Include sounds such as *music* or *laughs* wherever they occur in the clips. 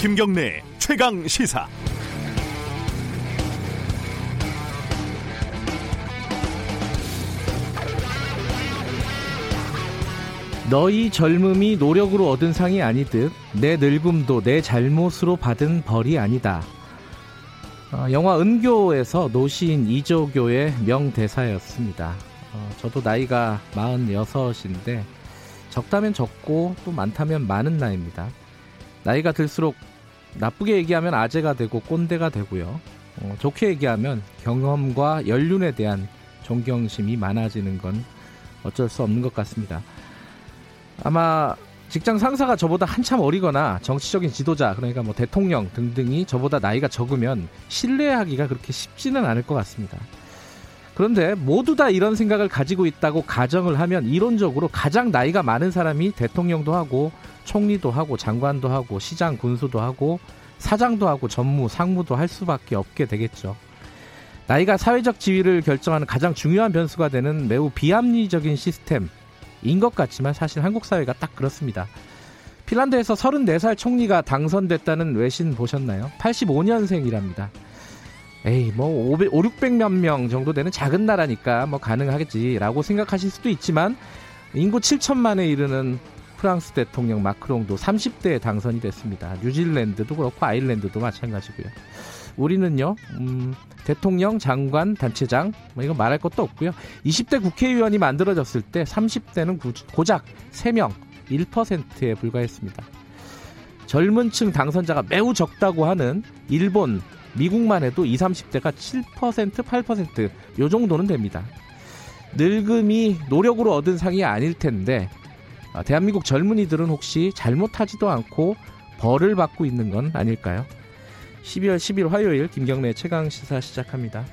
김경래 최강 시사. 너희 젊음이 노력으로 얻은 상이 아니듯 내 늙음도 내 잘못으로 받은 벌이 아니다. 어, 영화 은교에서 노시인 이조교의 명대사였습니다. 어, 저도 나이가 46인데 적다면 적고 또 많다면 많은 나이입니다. 나이가 들수록 나쁘게 얘기하면 아재가 되고 꼰대가 되고요. 어, 좋게 얘기하면 경험과 연륜에 대한 존경심이 많아지는 건 어쩔 수 없는 것 같습니다. 아마 직장 상사가 저보다 한참 어리거나 정치적인 지도자 그러니까 뭐 대통령 등등이 저보다 나이가 적으면 신뢰하기가 그렇게 쉽지는 않을 것 같습니다. 그런데 모두 다 이런 생각을 가지고 있다고 가정을 하면 이론적으로 가장 나이가 많은 사람이 대통령도 하고 총리도 하고 장관도 하고 시장 군수도 하고 사장도 하고 전무 상무도 할 수밖에 없게 되겠죠. 나이가 사회적 지위를 결정하는 가장 중요한 변수가 되는 매우 비합리적인 시스템 인 것 같지만 사실 한국 사회가 딱 그렇습니다. 핀란드에서 34살 총리가 당선됐다는 외신 보셨나요? 85년생이랍니다. 에이, 뭐, 500, 5, 600몇 명 정도 되는 작은 나라니까 뭐 가능하겠지라고 생각하실 수도 있지만, 인구 7천만에 이르는 프랑스 대통령 마크롱도 30대에 당선이 됐습니다. 뉴질랜드도 그렇고 아일랜드도 마찬가지고요. 우리는요, 음, 대통령, 장관, 단체장, 뭐 이거 말할 것도 없고요. 20대 국회의원이 만들어졌을 때 30대는 고작 3명, 1%에 불과했습니다. 젊은 층 당선자가 매우 적다고 하는 일본, 미국만 해도 20, 30대가 7%, 8%요 정도는 됩니다. 늙음이 노력으로 얻은 상이 아닐 텐데 아, 대한민국 젊은이들은 혹시 잘못하지도 않고 벌을 받고 있는 건 아닐까요? 12월 10일 화요일 김경래 최강 시사 시작합니다.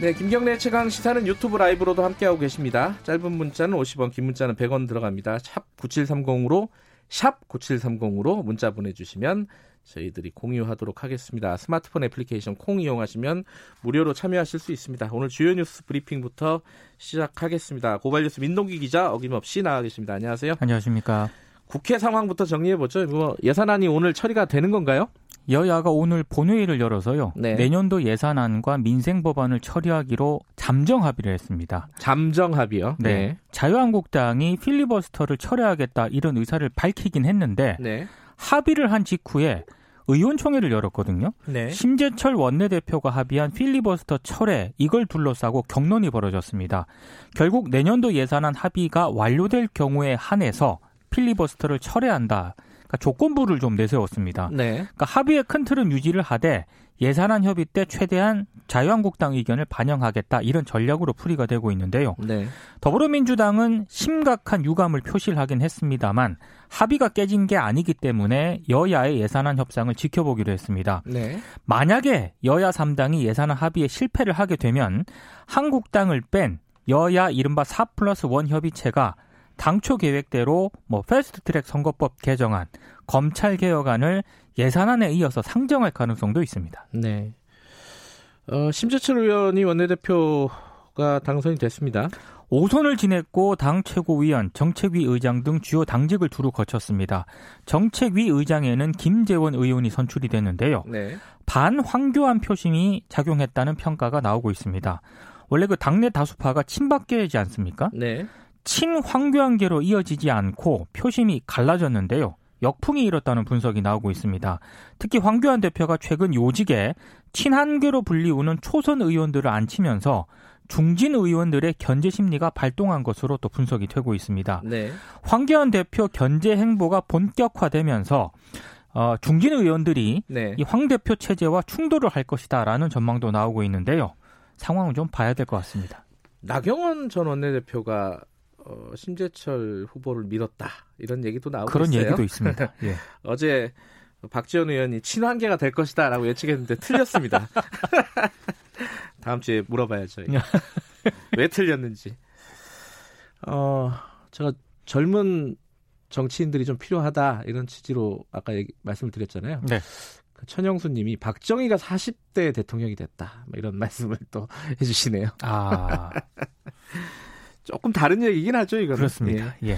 네, 김경래 최강 시사는 유튜브 라이브로도 함께하고 계십니다. 짧은 문자는 50원, 긴 문자는 100원 들어갑니다. 샵 9730으로 샵 9730으로 문자 보내주시면 저희들이 공유하도록 하겠습니다. 스마트폰 애플리케이션 콩 이용하시면 무료로 참여하실 수 있습니다. 오늘 주요 뉴스 브리핑부터 시작하겠습니다. 고발 뉴스 민동기 기자 어김없이 나와 계십니다. 안녕하세요. 안녕하십니까. 국회 상황부터 정리해보죠. 뭐 예산안이 오늘 처리가 되는 건가요? 여야가 오늘 본회의를 열어서요. 네. 내년도 예산안과 민생 법안을 처리하기로 잠정 합의를 했습니다. 잠정 합의요? 네. 네. 자유한국당이 필리버스터를 철회하겠다 이런 의사를 밝히긴 했는데 네. 합의를 한 직후에 의원총회를 열었거든요. 네. 심재철 원내대표가 합의한 필리버스터 철회 이걸 둘러싸고 경론이 벌어졌습니다. 결국 내년도 예산안 합의가 완료될 경우에 한해서 필리버스터를 철회한다. 그러니까 조건부를 좀 내세웠습니다. 네. 그러니까 합의의 큰 틀은 유지를 하되 예산안 협의 때 최대한 자유한국당 의견을 반영하겠다 이런 전략으로 풀이가 되고 있는데요. 네. 더불어민주당은 심각한 유감을 표시를 하긴 했습니다만 합의가 깨진 게 아니기 때문에 여야의 예산안 협상을 지켜보기로 했습니다. 네. 만약에 여야 3당이 예산안 합의에 실패를 하게 되면 한국당을 뺀 여야 이른바 4 플러스 1 협의체가 당초 계획대로 뭐 패스트트랙 선거법 개정안, 검찰 개혁안을 예산안에 이어서 상정할 가능성도 있습니다. 네. 어, 심재철 의원이 원내대표가 당선이 됐습니다. 5선을 지냈고 당 최고위원, 정책위 의장 등 주요 당직을 두루 거쳤습니다. 정책위 의장에는 김재원 의원이 선출이 됐는데요. 네. 반황교안 표심이 작용했다는 평가가 나오고 있습니다. 원래 그 당내 다수파가 친박계이지 않습니까? 네. 친황교안계로 이어지지 않고 표심이 갈라졌는데요. 역풍이 일었다는 분석이 나오고 있습니다. 특히 황교안 대표가 최근 요직에 친한계로 불리우는 초선 의원들을 앉히면서 중진 의원들의 견제 심리가 발동한 것으로 또 분석이 되고 있습니다. 네. 황교안 대표 견제 행보가 본격화되면서 어, 중진 의원들이 네. 이황 대표 체제와 충돌을 할 것이다라는 전망도 나오고 있는데요. 상황을 좀 봐야 될 것 같습니다. 나경원 전 원내대표가 어, 심재철 후보를 밀었다 이런 얘기도 나오고 그런 있어요. 얘기도 있습니다. *laughs* 예. 어제 박지원 의원이 친환계가 될 것이다라고 예측했는데 틀렸습니다. *laughs* 다음 주에 물어봐야죠. *laughs* 왜 틀렸는지. 어, 제가 젊은 정치인들이 좀 필요하다 이런 취지로 아까 얘기, 말씀을 드렸잖아요. 네. 그 천영수 님이 박정희가 40대 대통령이 됐다. 뭐 이런 말씀을 또 해주시네요. 아. 조금 다른 얘기긴 하죠, 이거 그렇습니다. 예. 예.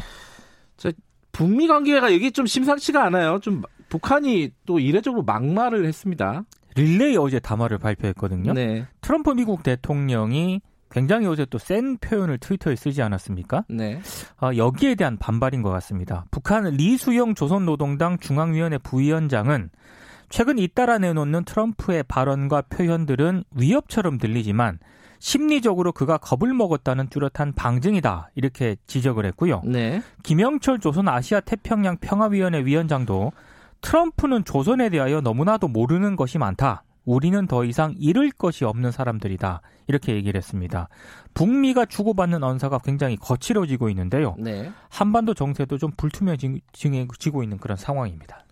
저 북미 관계가 이게 좀 심상치가 않아요. 좀 북한이 또 이례적으로 막말을 했습니다. 릴레이 어제 담화를 발표했거든요. 네. 트럼프 미국 대통령이 굉장히 어제 또 센 표현을 트위터에 쓰지 않았습니까? 네. 어, 여기에 대한 반발인 것 같습니다. 북한 리수영 조선노동당 중앙위원회 부위원장은 최근 잇따라 내놓는 트럼프의 발언과 표현들은 위협처럼 들리지만 심리적으로 그가 겁을 먹었다는 뚜렷한 방증이다 이렇게 지적을 했고요. 네. 김영철 조선 아시아 태평양 평화위원회 위원장도 트럼프는 조선에 대하여 너무나도 모르는 것이 많다. 우리는 더 이상 잃을 것이 없는 사람들이다. 이렇게 얘기를 했습니다. 북미가 주고받는 언사가 굉장히 거칠어지고 있는데요. 네. 한반도 정세도 좀 불투명해지고 있는 그런 상황입니다.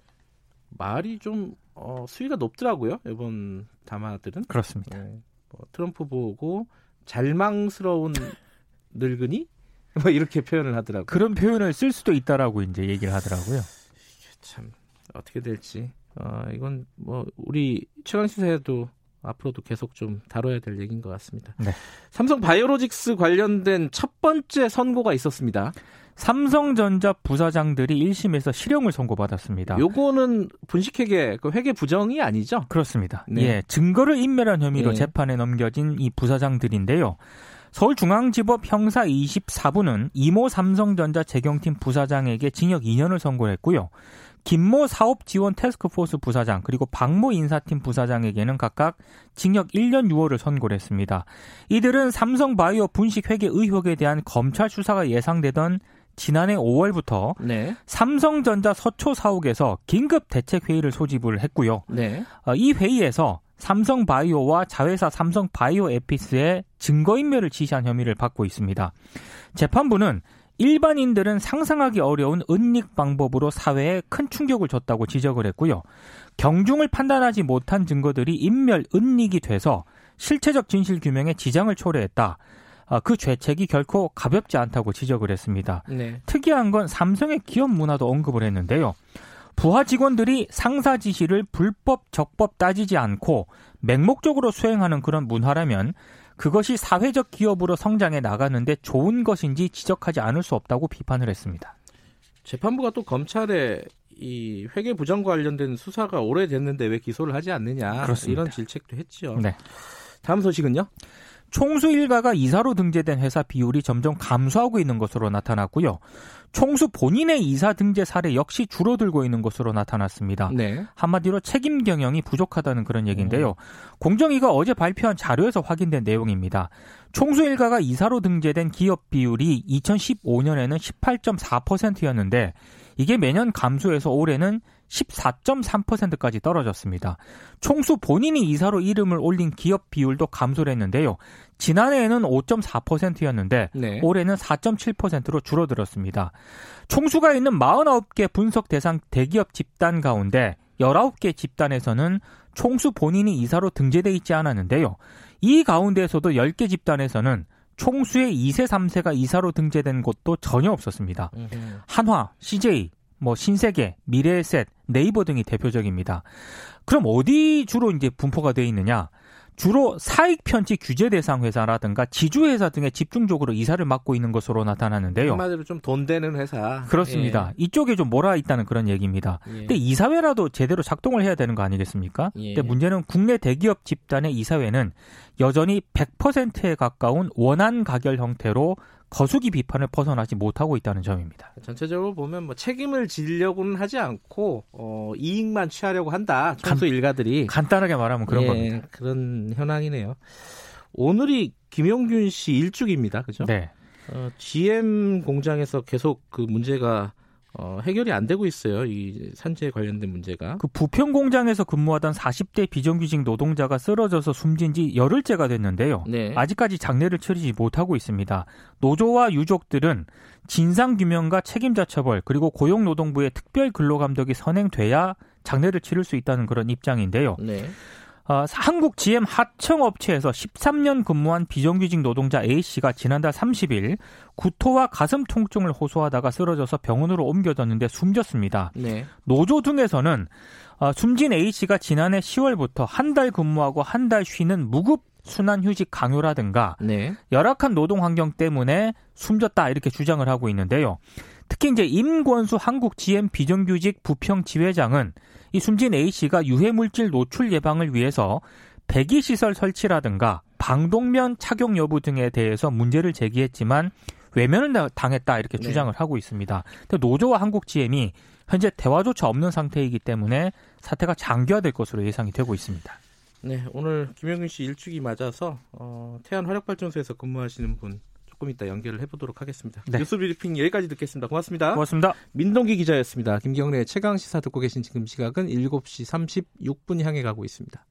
말이 좀 어, 수위가 높더라고요. 이번 담화들은. 그렇습니다. 네. 뭐, 트럼프 보고 잘망스러운 *laughs* 늙은이 뭐 이렇게 표현을 하더라고요. 그런 표현을 쓸 수도 있다라고 이제 얘기를 하더라고요. 참 어떻게 될지. 어, 이건 뭐 우리 최강 시사에도 앞으로도 계속 좀 다뤄야 될 얘기인 것 같습니다. 네. 삼성 바이오로직스 관련된 첫 번째 선고가 있었습니다. 삼성전자 부사장들이 1심에서 실형을 선고받았습니다. 요거는 분식회계 그 회계 부정이 아니죠? 그렇습니다. 네. 예, 증거를 인멸한 혐의로 네. 재판에 넘겨진 이 부사장들인데요. 서울중앙지법 형사 24부는 이모 삼성전자 재경팀 부사장에게 징역 2년을 선고했고요. 김모 사업지원 테스크포스 부사장 그리고 박모 인사팀 부사장에게는 각각 징역 1년 6월을 선고를 했습니다. 이들은 삼성바이오 분식회계 의혹에 대한 검찰 수사가 예상되던 지난해 5월부터 네. 삼성전자 서초 사옥에서 긴급 대책 회의를 소집을 했고요. 네. 어, 이 회의에서 삼성바이오와 자회사 삼성바이오에피스의 증거인멸을 지시한 혐의를 받고 있습니다. 재판부는 일반인들은 상상하기 어려운 은닉 방법으로 사회에 큰 충격을 줬다고 지적을 했고요. 경중을 판단하지 못한 증거들이 인멸, 은닉이 돼서 실체적 진실 규명에 지장을 초래했다. 아, 그 죄책이 결코 가볍지 않다고 지적을 했습니다. 네. 특이한 건 삼성의 기업 문화도 언급을 했는데요. 부하 직원들이 상사 지시를 불법, 적법 따지지 않고 맹목적으로 수행하는 그런 문화라면 그것이 사회적 기업으로 성장해 나가는데 좋은 것인지 지적하지 않을 수 없다고 비판을 했습니다. 재판부가 또 검찰에 이 회계 부정과 관련된 수사가 오래됐는데 왜 기소를 하지 않느냐 그렇습니다. 이런 질책도 했죠. 네. 다음 소식은요? 총수 일가가 이사로 등재된 회사 비율이 점점 감소하고 있는 것으로 나타났고요. 총수 본인의 이사 등재 사례 역시 줄어들고 있는 것으로 나타났습니다. 네. 한마디로 책임 경영이 부족하다는 그런 얘기인데요. 음. 공정위가 어제 발표한 자료에서 확인된 내용입니다. 총수 일가가 이사로 등재된 기업 비율이 2015년에는 18.4%였는데 이게 매년 감소해서 올해는 14.3%까지 떨어졌습니다. 총수 본인이 이사로 이름을 올린 기업 비율도 감소를 했는데요. 지난해에는 5.4%였는데 네. 올해는 4.7%로 줄어들었습니다. 총수가 있는 49개 분석 대상 대기업 집단 가운데 19개 집단에서는 총수 본인이 이사로 등재돼 있지 않았는데요. 이 가운데에서도 10개 집단에서는 총수의 2세, 3세가 이사로 등재된 곳도 전혀 없었습니다. 한화, CJ, 뭐 신세계, 미래에셋, 네이버 등이 대표적입니다. 그럼 어디 주로 이제 분포가 되어 있느냐? 주로 사익 편취 규제 대상 회사라든가 지주 회사 등에 집중적으로 이사를 맡고 있는 것으로 나타나는데요. 한마디로 좀 돈 되는 회사. 그렇습니다. 예. 이쪽에 좀 몰아 있다는 그런 얘기입니다. 예. 근데 이사회라도 제대로 작동을 해야 되는 거 아니겠습니까? 예. 근데 문제는 국내 대기업 집단의 이사회는 여전히 100%에 가까운 원한 가결 형태로 거수기 비판을 벗어나지 못하고 있다는 점입니다. 전체적으로 보면 뭐 책임을 지려고는 하지 않고 어, 이익만 취하려고 한다. 청소 일가들이 간단하게 말하면 그런 예, 겁니다. 그런 현황이네요. 오늘이 김용균 씨 일주기입니다. 그죠? 네. 어, GM 공장에서 계속 그 문제가 어, 해결이 안 되고 있어요. 이 산재 관련된 문제가. 그 부평 공장에서 근무하던 40대 비정규직 노동자가 쓰러져서 숨진 지 열흘째가 됐는데요. 네. 아직까지 장례를 치르지 못하고 있습니다. 노조와 유족들은 진상 규명과 책임자 처벌 그리고 고용노동부의 특별 근로 감독이 선행돼야 장례를 치를 수 있다는 그런 입장인데요. 네. 어, 한국 GM 하청 업체에서 13년 근무한 비정규직 노동자 A씨가 지난달 30일 구토와 가슴 통증을 호소하다가 쓰러져서 병원으로 옮겨졌는데 숨졌습니다. 네. 노조 등에서는 어, 숨진 A씨가 지난해 10월부터 한 달 근무하고 한 달 쉬는 무급 순환 휴직 강요라든가 네. 열악한 노동 환경 때문에 숨졌다 이렇게 주장을 하고 있는데요. 특히 이제 임권수 한국 GM 비정규직 부평 지회장은 이 숨진 A 씨가 유해 물질 노출 예방을 위해서 배기 시설 설치라든가 방독면 착용 여부 등에 대해서 문제를 제기했지만 외면을 당했다 이렇게 네. 주장을 하고 있습니다. 근데 노조와 한국 GM이 현재 대화조차 없는 상태이기 때문에 사태가 장기화될 것으로 예상이 되고 있습니다. 네, 오늘 김영균 씨 일주기 맞아서 어, 태안 화력발전소에서 근무하시는 분 조금 이따 연결을 해보도록 하겠습니다. 네. 뉴스 브리핑 여기까지 듣겠습니다. 고맙습니다. 고맙습니다. 민동기 기자였습니다. 김경래 최강 시사 듣고 계신 지금 시각은 7시 36분 향해 가고 있습니다.